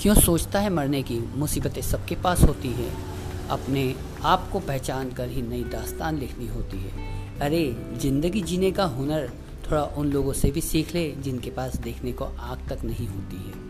क्यों सोचता है मरने की? मुसीबतें सबके पास होती है। अपने आप को पहचान कर ही नई दास्तान लिखनी होती है। अरे, ज़िंदगी जीने का हुनर थोड़ा उन लोगों से भी सीख ले जिनके पास देखने को आग तक नहीं होती है।